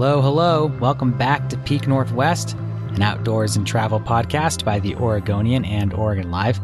Hello, hello. Welcome back to Peak Northwest, an outdoors and travel podcast by the Oregonian and Oregon Live,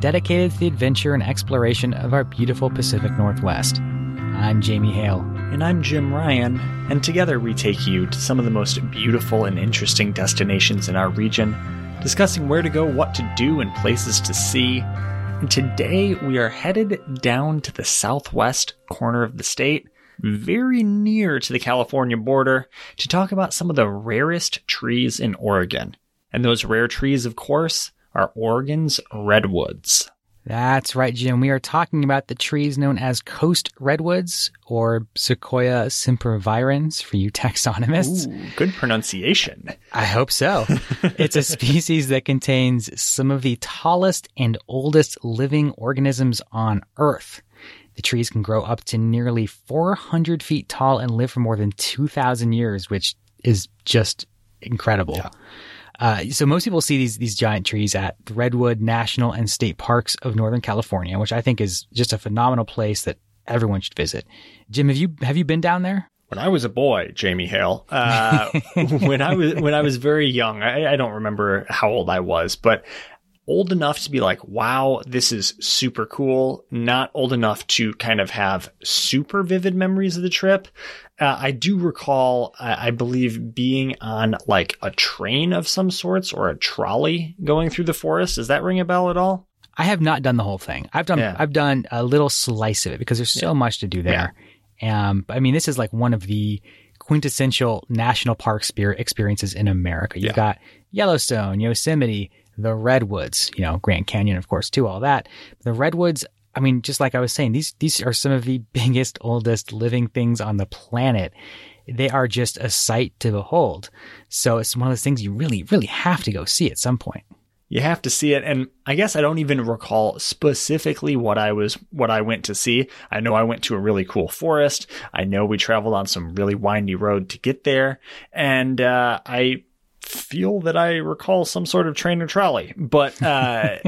dedicated to the adventure and exploration of our beautiful Pacific Northwest. I'm Jamie Hale. And I'm Jim Ryan, and together we take you to some of the most beautiful and interesting destinations in our region, discussing where to go, what to do, and places to see. And today we are headed down to the southwest corner of the state, very near to the California border, to talk about some of the rarest trees in Oregon. And those rare trees, of course, are Oregon's redwoods. That's right, Jim. We are talking about the trees known as coast redwoods or Sequoia sempervirens for you taxonomists. Ooh, good pronunciation. I hope so. it's a species that contains some of the tallest and oldest living organisms on Earth. The trees can grow up to nearly 400 feet tall and live for more than 2,000 years, which is just incredible. Yeah. Uh, so most people see these these giant trees at the Redwood National and State Parks of Northern California, which I think is just a phenomenal place that everyone should visit. Jim, have you have you been down there? When I was a boy, Jamie Hale, uh, when I was when I was very young, I, I don't remember how old I was, but old enough to be like, wow, this is super cool. Not old enough to kind of have super vivid memories of the trip. Uh, I do recall, I believe, being on like a train of some sorts or a trolley going through the forest. Does that ring a bell at all? I have not done the whole thing. I've done yeah. I've done a little slice of it because there's so yeah. much to do there. Yeah. Um, I mean, this is like one of the quintessential national park experiences in America. You've got Yellowstone, Yosemite, the redwoods, you know, Grand Canyon, of course, too, all that. The redwoods, I mean, just like I was saying, these, these are some of the biggest, oldest living things on the planet. They are just a sight to behold. So it's one of those things you really, really have to go see at some point. You have to see it. And I guess I don't even recall specifically what I was, what I went to see. I know I went to a really cool forest. I know we traveled on some really windy road to get there. And, uh, I feel that I recall some sort of train or trolley. But uh,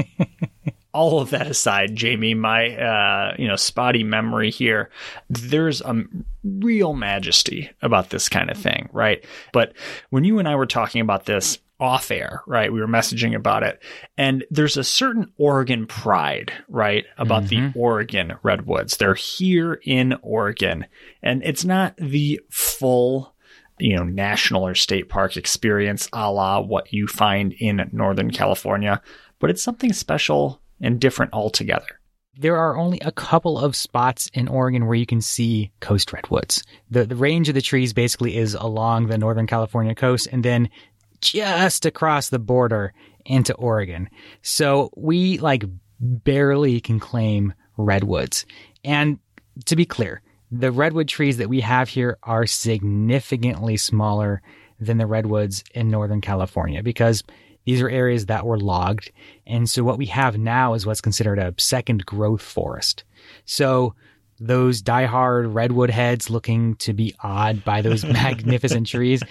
all of that aside, Jamie, my uh, you know spotty memory here, there's a real majesty about this kind of thing, right? But when you and I were talking about this off air, right? We were messaging about it. And there's a certain Oregon pride, right? About mm-hmm. the Oregon redwoods. They're here in Oregon. And it's not the full you know, national or state park experience a la what you find in Northern California, but it's something special and different altogether. There are only a couple of spots in Oregon where you can see coast redwoods. The, the range of the trees basically is along the Northern California coast and then just across the border into Oregon. So we like barely can claim redwoods. And to be clear, the redwood trees that we have here are significantly smaller than the redwoods in Northern California because these are areas that were logged. And so what we have now is what's considered a second growth forest. So those diehard redwood heads looking to be awed by those magnificent trees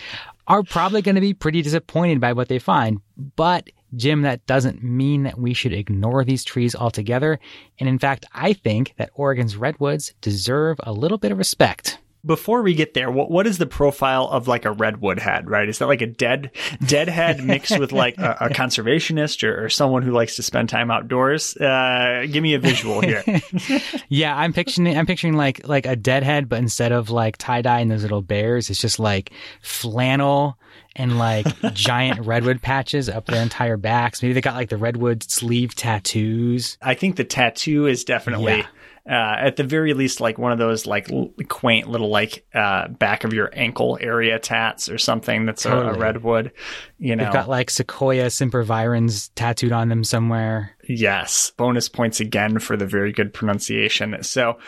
are probably going to be pretty disappointed by what they find. But Jim, that doesn't mean that we should ignore these trees altogether. And in fact, I think that Oregon's redwoods deserve a little bit of respect before we get there, what what is the profile of like a redwood head? Right? Is that like a dead dead head mixed with like a, a conservationist or, or, someone who likes to spend time outdoors? Uh, give me a visual here. yeah, I'm picturing I'm picturing like like a dead head, but instead of like tie dye and those little bears, it's just like flannel and like giant redwood patches up their entire backs. Maybe they got like the redwood sleeve tattoos. I think the tattoo is definitely. Yeah uh, at the very least, like one of those like l- quaint little like uh, back of your ankle area tats or something that's totally. a, a, redwood. You know, they've got like Sequoia sempervirens tattooed on them somewhere. Yes. Bonus points again for the very good pronunciation. So,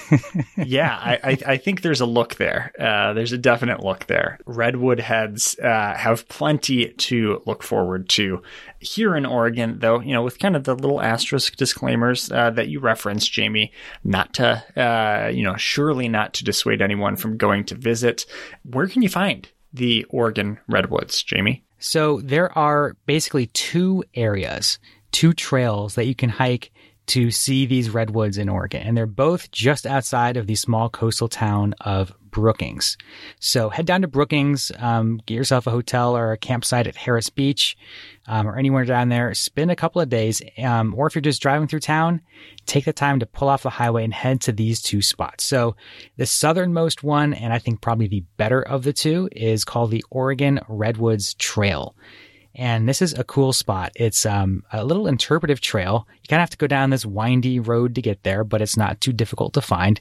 yeah, I, I, I, think there's a look there. Uh, there's a definite look there. Redwood heads uh, have plenty to look forward to here in Oregon, though, you know, with kind of the little asterisk disclaimers uh, that you referenced, Jamie, not to, uh, you know, surely not to dissuade anyone from going to visit. Where can you find the Oregon Redwoods, Jamie? So there are basically two areas two trails that you can hike to see these redwoods in Oregon. And they're both just outside of the small coastal town of Brookings. So head down to Brookings, um, get yourself a hotel or a campsite at Harris Beach um, or anywhere down there. Spend a couple of days. Um, or if you're just driving through town, take the time to pull off the highway and head to these two spots. So the southernmost one, and I think probably the better of the two, is called the Oregon Redwoods Trail. And this is a cool spot. It's um, a little interpretive trail. You kind of have to go down this windy road to get there, but it's not too difficult to find.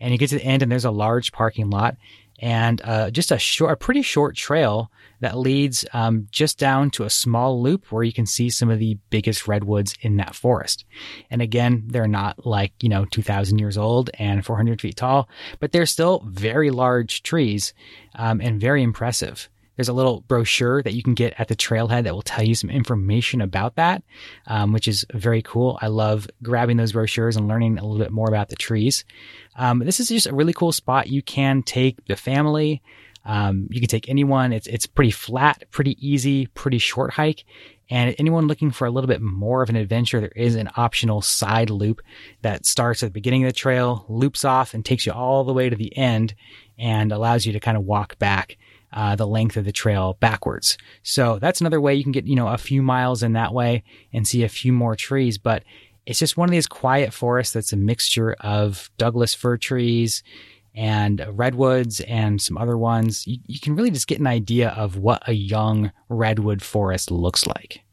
And you get to the end, and there's a large parking lot and uh, just a short, a pretty short trail that leads um, just down to a small loop where you can see some of the biggest redwoods in that forest. And again, they're not like you know 2,000 years old and 400 feet tall, but they're still very large trees um, and very impressive. There's a little brochure that you can get at the trailhead that will tell you some information about that, um, which is very cool. I love grabbing those brochures and learning a little bit more about the trees. Um, this is just a really cool spot. You can take the family. Um, you can take anyone. It's it's pretty flat, pretty easy, pretty short hike. And anyone looking for a little bit more of an adventure, there is an optional side loop that starts at the beginning of the trail, loops off, and takes you all the way to the end, and allows you to kind of walk back uh, the length of the trail backwards. So that's another way you can get, you know, a few miles in that way and see a few more trees. But it's just one of these quiet forests that's a mixture of Douglas fir trees and redwoods and some other ones. You, you can really just get an idea of what a young redwood forest looks like.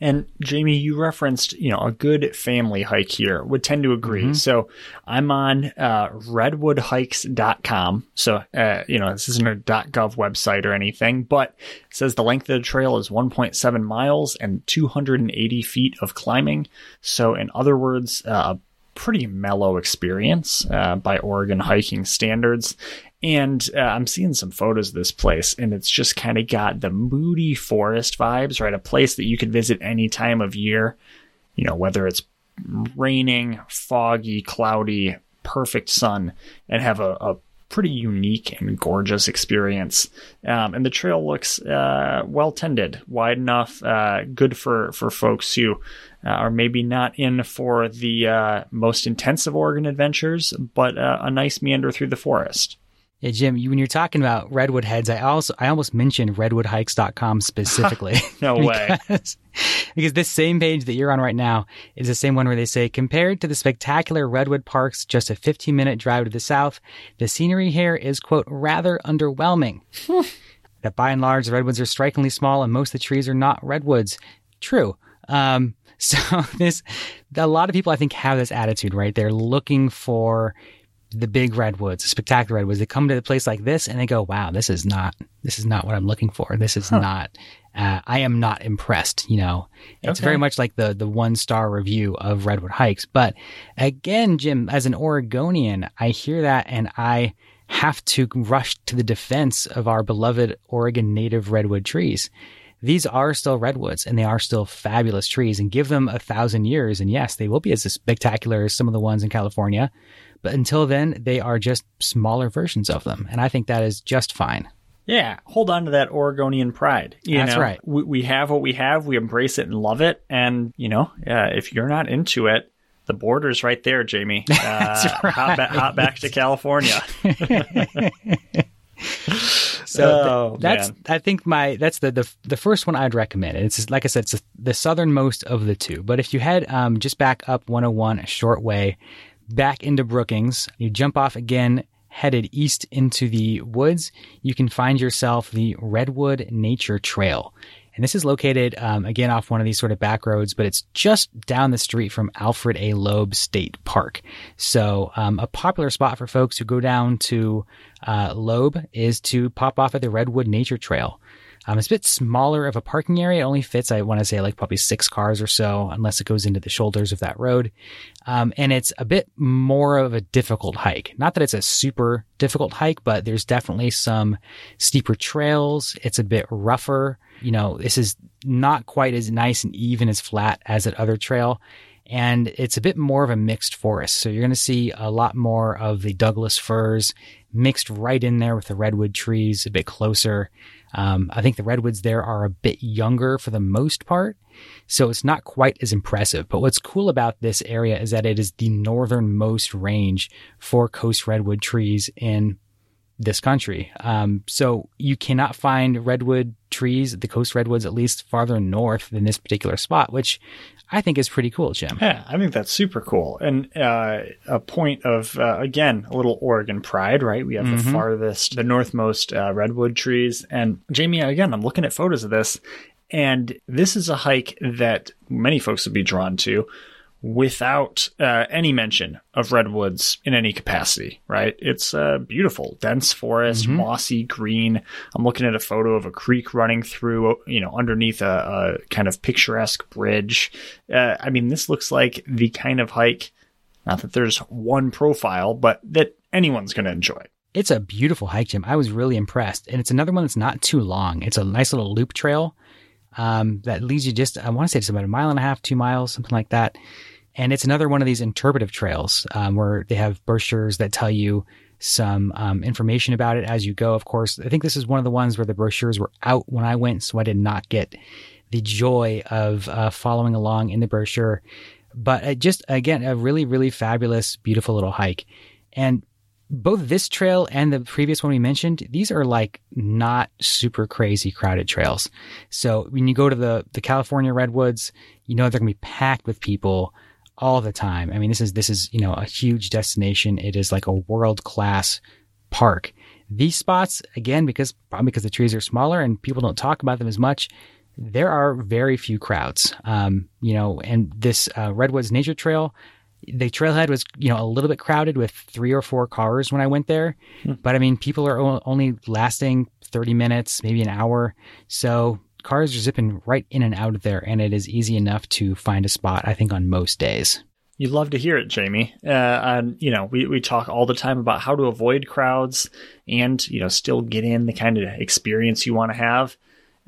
And Jamie, you referenced, you know, a good family hike here. Would tend to agree. Mm-hmm. So I'm on uh, redwoodhikes.com. So, uh, you know, this isn't a .gov website or anything, but it says the length of the trail is 1.7 miles and 280 feet of climbing. So, in other words, uh, a pretty mellow experience uh, by Oregon hiking standards. And uh, I'm seeing some photos of this place, and it's just kind of got the moody forest vibes, right? A place that you could visit any time of year, you know, whether it's raining, foggy, cloudy, perfect sun, and have a, a pretty unique and gorgeous experience. Um, and the trail looks uh, well tended, wide enough, uh, good for for folks who uh, are maybe not in for the uh, most intensive Oregon adventures, but uh, a nice meander through the forest. Yeah, Jim, you, when you're talking about redwood heads, I also I almost mentioned redwoodhikes.com specifically. no way. because, because this same page that you're on right now is the same one where they say compared to the spectacular redwood parks just a 15 minute drive to the south, the scenery here is quote rather underwhelming. that by and large the redwoods are strikingly small and most of the trees are not redwoods. True. Um, so this a lot of people I think have this attitude, right? They're looking for the big redwoods, the spectacular redwoods. They come to a place like this and they go, "Wow, this is not this is not what I'm looking for. This is huh. not. Uh, I am not impressed." You know, it's okay. very much like the the one star review of redwood hikes. But again, Jim, as an Oregonian, I hear that and I have to rush to the defense of our beloved Oregon native redwood trees. These are still redwoods and they are still fabulous trees and give them a thousand years. And yes, they will be as spectacular as some of the ones in California but until then, they are just smaller versions of them. And I think that is just fine. Yeah, hold on to that Oregonian pride. You That's know, right. We, we have what we have. We embrace it and love it. And, you know, uh, if you're not into it, the border's right there, Jamie. Uh, right. hop, ba- hop back to California. so oh, that's man. I think my that's the, the the first one I'd recommend. It's just, like I said, it's the southernmost of the two. But if you head um, just back up 101 a short way, back into Brookings. You jump off again, headed east into the woods. You can find yourself the Redwood Nature Trail. And this is located, um, again, off one of these sort of back roads, but it's just down the street from Alfred A. Loeb State Park. So, um, a popular spot for folks who go down to uh, Loeb is to pop off at the Redwood Nature Trail. Um, it's a bit smaller of a parking area. It only fits, I want to say, like probably six cars or so, unless it goes into the shoulders of that road. Um, and it's a bit more of a difficult hike. Not that it's a super difficult hike, but there's definitely some steeper trails. It's a bit rougher. You know, this is not quite as nice and even as flat as that other trail and it's a bit more of a mixed forest. So you're going to see a lot more of the Douglas firs mixed right in there with the redwood trees a bit closer. Um, I think the redwoods there are a bit younger for the most part, so it's not quite as impressive. But what's cool about this area is that it is the northernmost range for coast redwood trees in this country. Um, so you cannot find redwood trees, the coast redwoods, at least farther north than this particular spot, which I think is pretty cool, Jim. Yeah, I think that's super cool. And uh, a point of, uh, again, a little Oregon pride, right? We have mm-hmm. the farthest, the northmost uh, redwood trees. And Jamie, again, I'm looking at photos of this, and this is a hike that many folks would be drawn to without uh, any mention of redwoods in any capacity, right? It's a beautiful, dense forest, mm-hmm. mossy green. I'm looking at a photo of a creek running through, you know, underneath a, a kind of picturesque bridge. Uh, I mean, this looks like the kind of hike, not that there's one profile, but that anyone's going to enjoy. It's a beautiful hike, Jim. I was really impressed. And it's another one that's not too long. It's a nice little loop trail um, that leads you just, I want to say it's about a mile and a half, two miles, something like that. And it's another one of these interpretive trails um, where they have brochures that tell you some um, information about it as you go. Of course, I think this is one of the ones where the brochures were out when I went, so I did not get the joy of uh, following along in the brochure. But uh, just again, a really, really fabulous, beautiful little hike. And both this trail and the previous one we mentioned, these are like not super crazy crowded trails. So when you go to the, the California redwoods, you know they're going to be packed with people all the time. I mean, this is, this is, you know, a huge destination. It is like a world class park. These spots, again, because probably because the trees are smaller and people don't talk about them as much, there are very few crowds. Um, you know, and this uh, Redwoods Nature Trail, the trailhead was, you know, a little bit crowded with three or four cars when I went there. Hmm. But I mean, people are only lasting 30 minutes, maybe an hour. So cars are zipping right in and out of there, and it is easy enough to find a spot, I think, on most days. You'd love to hear it, Jamie. Uh, and, you know, we, we talk all the time about how to avoid crowds and, you know, still get in the kind of experience you want to have.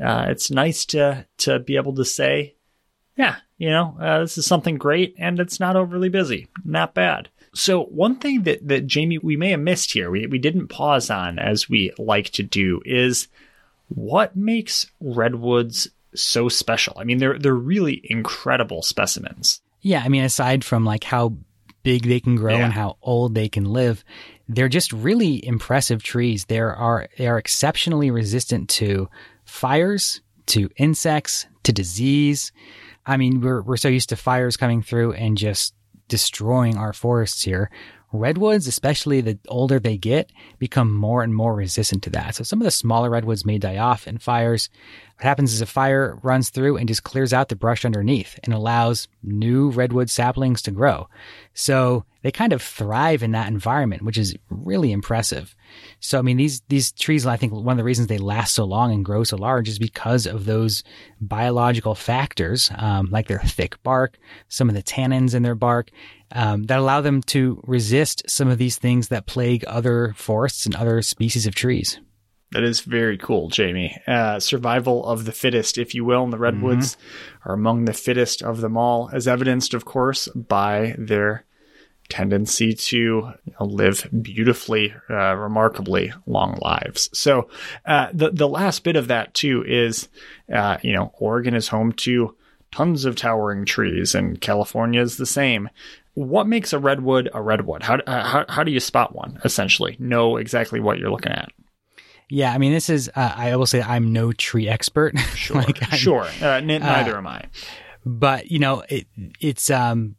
Uh, it's nice to, to be able to say, yeah, you know, uh, this is something great and it's not overly busy. Not bad. So one thing that, that Jamie, we may have missed here, we, we didn't pause on as we like to do is what makes redwoods so special? I mean, they're they're really incredible specimens. Yeah, I mean, aside from like how big they can grow yeah. and how old they can live, they're just really impressive trees. There are they are exceptionally resistant to fires, to insects, to disease. I mean, we're we're so used to fires coming through and just destroying our forests here redwoods, especially the older they get, become more and more resistant to that. So some of the smaller redwoods may die off in fires. What happens is a fire runs through and just clears out the brush underneath and allows new redwood saplings to grow. So they kind of thrive in that environment, which is really impressive. So, I mean, these, these trees, I think one of the reasons they last so long and grow so large is because of those biological factors, um, like their thick bark, some of the tannins in their bark, um, that allow them to resist some of these things that plague other forests and other species of trees. That is very cool, Jamie. Uh, survival of the fittest, if you will, and the redwoods mm-hmm. are among the fittest of them all, as evidenced, of course, by their tendency to you know, live beautifully, uh, remarkably long lives. So, uh, the the last bit of that too is, uh, you know, Oregon is home to tons of towering trees, and California is the same what makes a redwood a redwood? How, uh, how, how do you spot one, essentially? Know exactly what you're looking at. Yeah, I mean, this is, uh, I will say I'm no tree expert. Sure. like sure. Uh, n- neither am I. But, you know, it, it's, um,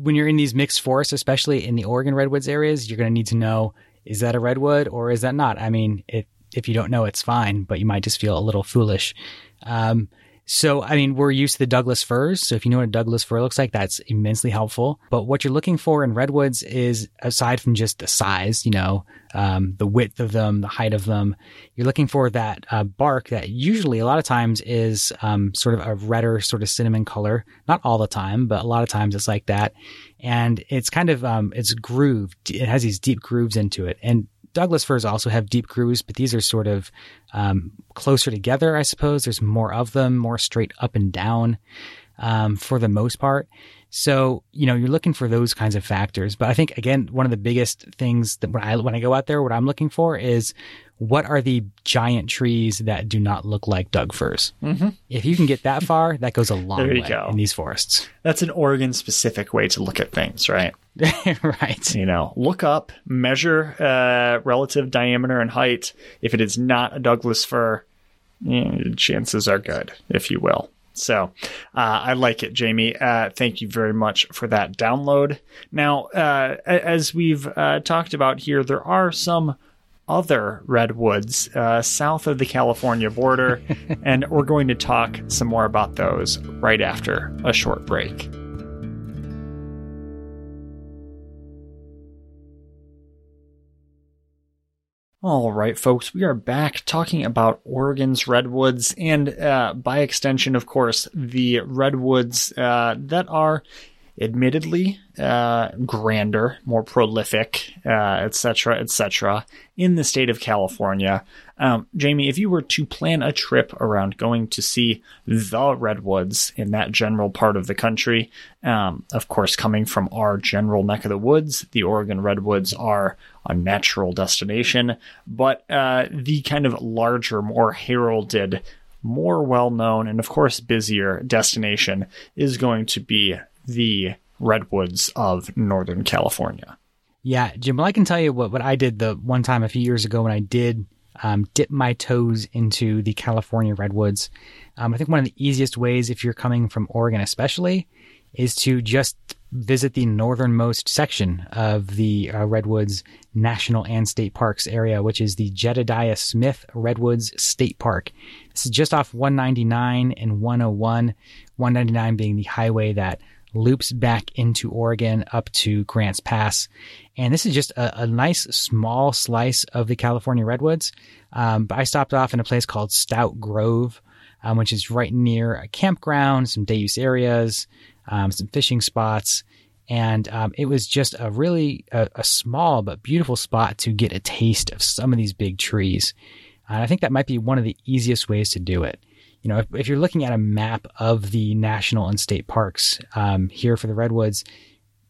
when you're in these mixed forests, especially in the Oregon redwoods areas, you're going to need to know, is that a redwood or is that not? I mean, it, if you don't know, it's fine, but you might just feel a little foolish. Um, So, I mean, we're used to the Douglas firs. So if you know what a Douglas fir looks like, that's immensely helpful. But what you're looking for in redwoods is aside from just the size, you know, um, the width of them, the height of them, you're looking for that uh, bark that usually a lot of times is um, sort of a redder sort of cinnamon color. Not all the time, but a lot of times it's like that. And it's kind of, um, it's grooved. It has these deep grooves into it. And Douglas firs also have deep grooves, but these are sort of um, closer together, I suppose. There's more of them, more straight up and down um, for the most part. So, you know, you're looking for those kinds of factors. But I think, again, one of the biggest things that when I, when I go out there, what I'm looking for is what are the giant trees that do not look like Doug firs? Mm-hmm. If you can get that far, that goes a long way go. in these forests. That's an Oregon specific way to look at things, right? right. You know, look up, measure uh, relative diameter and height. If it is not a Douglas fir, chances are good, if you will. So uh, I like it, Jamie. Uh, thank you very much for that download. Now, uh, as we've uh, talked about here, there are some other redwoods uh, south of the California border, and we're going to talk some more about those right after a short break. All right, folks, we are back talking about Oregon's redwoods and, uh, by extension, of course, the redwoods uh, that are admittedly uh, grander, more prolific, etc., uh, etc., et in the state of California. Um, Jamie, if you were to plan a trip around going to see the redwoods in that general part of the country, um, of course, coming from our general neck of the woods, the Oregon redwoods are a natural destination, but uh, the kind of larger, more heralded more well known and, of course, busier destination is going to be the redwoods of Northern California. Yeah, Jim, well, I can tell you what, what I did the one time a few years ago when I did um, dip my toes into the California redwoods. Um, I think one of the easiest ways, if you're coming from Oregon especially, is to just visit the northernmost section of the uh, Redwoods National and State Parks area, which is the Jedediah Smith Redwoods State Park. This is just off 199 and 101, 199 being the highway that loops back into Oregon up to Grants Pass. And this is just a, a nice small slice of the California redwoods. Um, but I stopped off in a place called Stout Grove, um, which is right near a campground, some day use areas, um, some fishing spots. And um, it was just a really a, a, small but beautiful spot to get a taste of some of these big trees. And I think that might be one of the easiest ways to do it you know, if, if, you're looking at a map of the national and state parks um, here for the redwoods,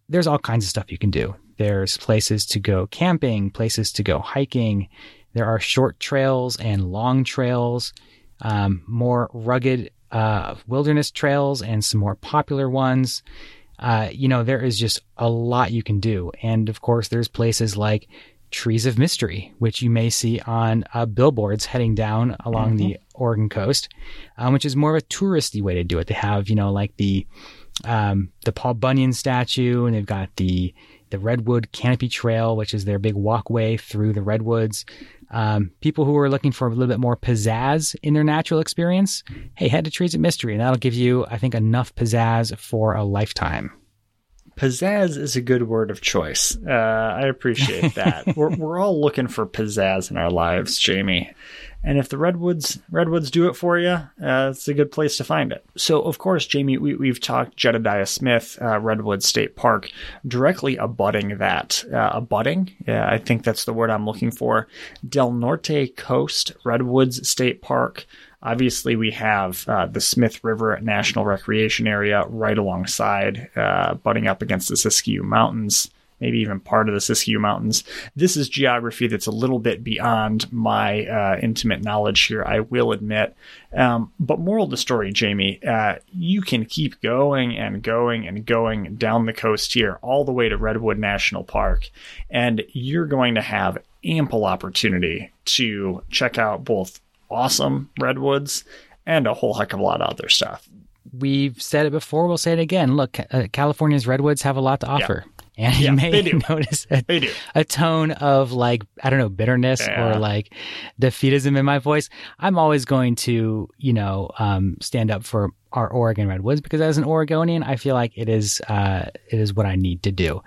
there's all kinds of stuff you can do. There's places to go camping, places to go hiking. There are short trails and long trails, um, more rugged uh, wilderness trails, and some more popular ones. Uh, you know, there is just a lot you can do. And of course, there's places like Trees of Mystery, which you may see on uh, billboards heading down along mm-hmm. the Oregon coast, um, which is more of a touristy way to do it. They have, you know, like the um, the Paul Bunyan statue, and they've got the the Redwood Canopy Trail, which is their big walkway through the redwoods. Um, people who are looking for a little bit more pizzazz in their natural experience, hey, head to Trees of Mystery, and that'll give you, I think, enough pizzazz for a lifetime pizzazz is a good word of choice. Uh, I appreciate that. we're we're all looking for pizzazz in our lives, Jamie. And if the redwoods redwoods do it for you, uh, it's a good place to find it. So, of course, Jamie, we, have talked Jedediah Smith uh, Redwood State Park directly abutting that. Uh, abutting, yeah, I think that's the word I'm looking for. Del Norte Coast Redwoods State Park Obviously, we have uh, the Smith River National Recreation Area right alongside, uh, butting up against the Siskiyou Mountains, maybe even part of the Siskiyou Mountains. This is geography that's a little bit beyond my uh, intimate knowledge here, I will admit. Um, but moral of the story, Jamie, uh, you can keep going and going and going down the coast here, all the way to Redwood National Park, and you're going to have ample opportunity to check out both awesome redwoods and a whole heck of a lot of other stuff. We've said it before, we'll say it again. Look, uh, California's redwoods have a lot to offer. Yeah. And Yeah, you may notice a, a tone of like, I don't know, bitterness Yeah. or like defeatism in my voice. I'm always going to, you know, um, stand up for our Oregon Redwoods because as an Oregonian, I feel like it is, uh, it is what I need to do.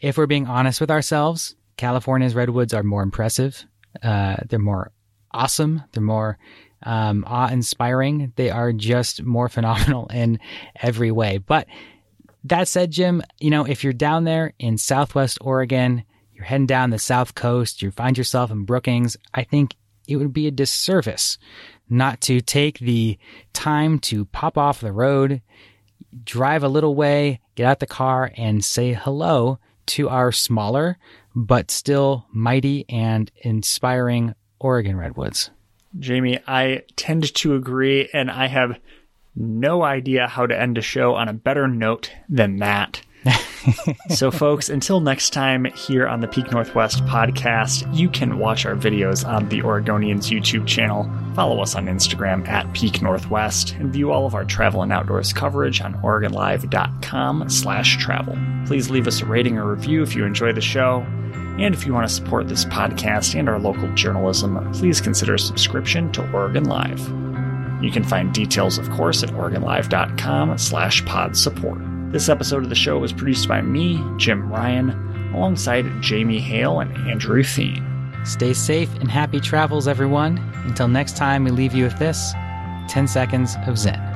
If we're being honest with ourselves, California's Redwoods are more impressive. Uh, they're more awesome. They're more, um, awe inspiring. They are just more phenomenal in every way. But that said, Jim, you know, if you're down there in Southwest Oregon, you're heading down the South Coast, you find yourself in Brookings, I think it would be a disservice not to take the time to pop off the road, drive a little way, get out the car, and say hello to our smaller but still mighty and inspiring Oregon Redwoods. Jamie, I tend to agree, and I have no idea how to end a show on a better note than that. so, folks, until next time here on the Peak Northwest podcast, you can watch our videos on the Oregonians YouTube channel, follow us on Instagram at Peak Northwest, and view all of our travel and outdoors coverage on OregonLive.com slash travel. Please leave us a rating or review if you enjoy the show. And if you want to support this podcast and our local journalism, please consider a subscription to Oregon Live. You can find details, of course, at OregonLive.com slash pod support. This episode of the show was produced by me, Jim Ryan, alongside Jamie Hale and Andrew Thien. Stay safe and happy travels, everyone. Until next time, we leave you with this 10 seconds of Zen.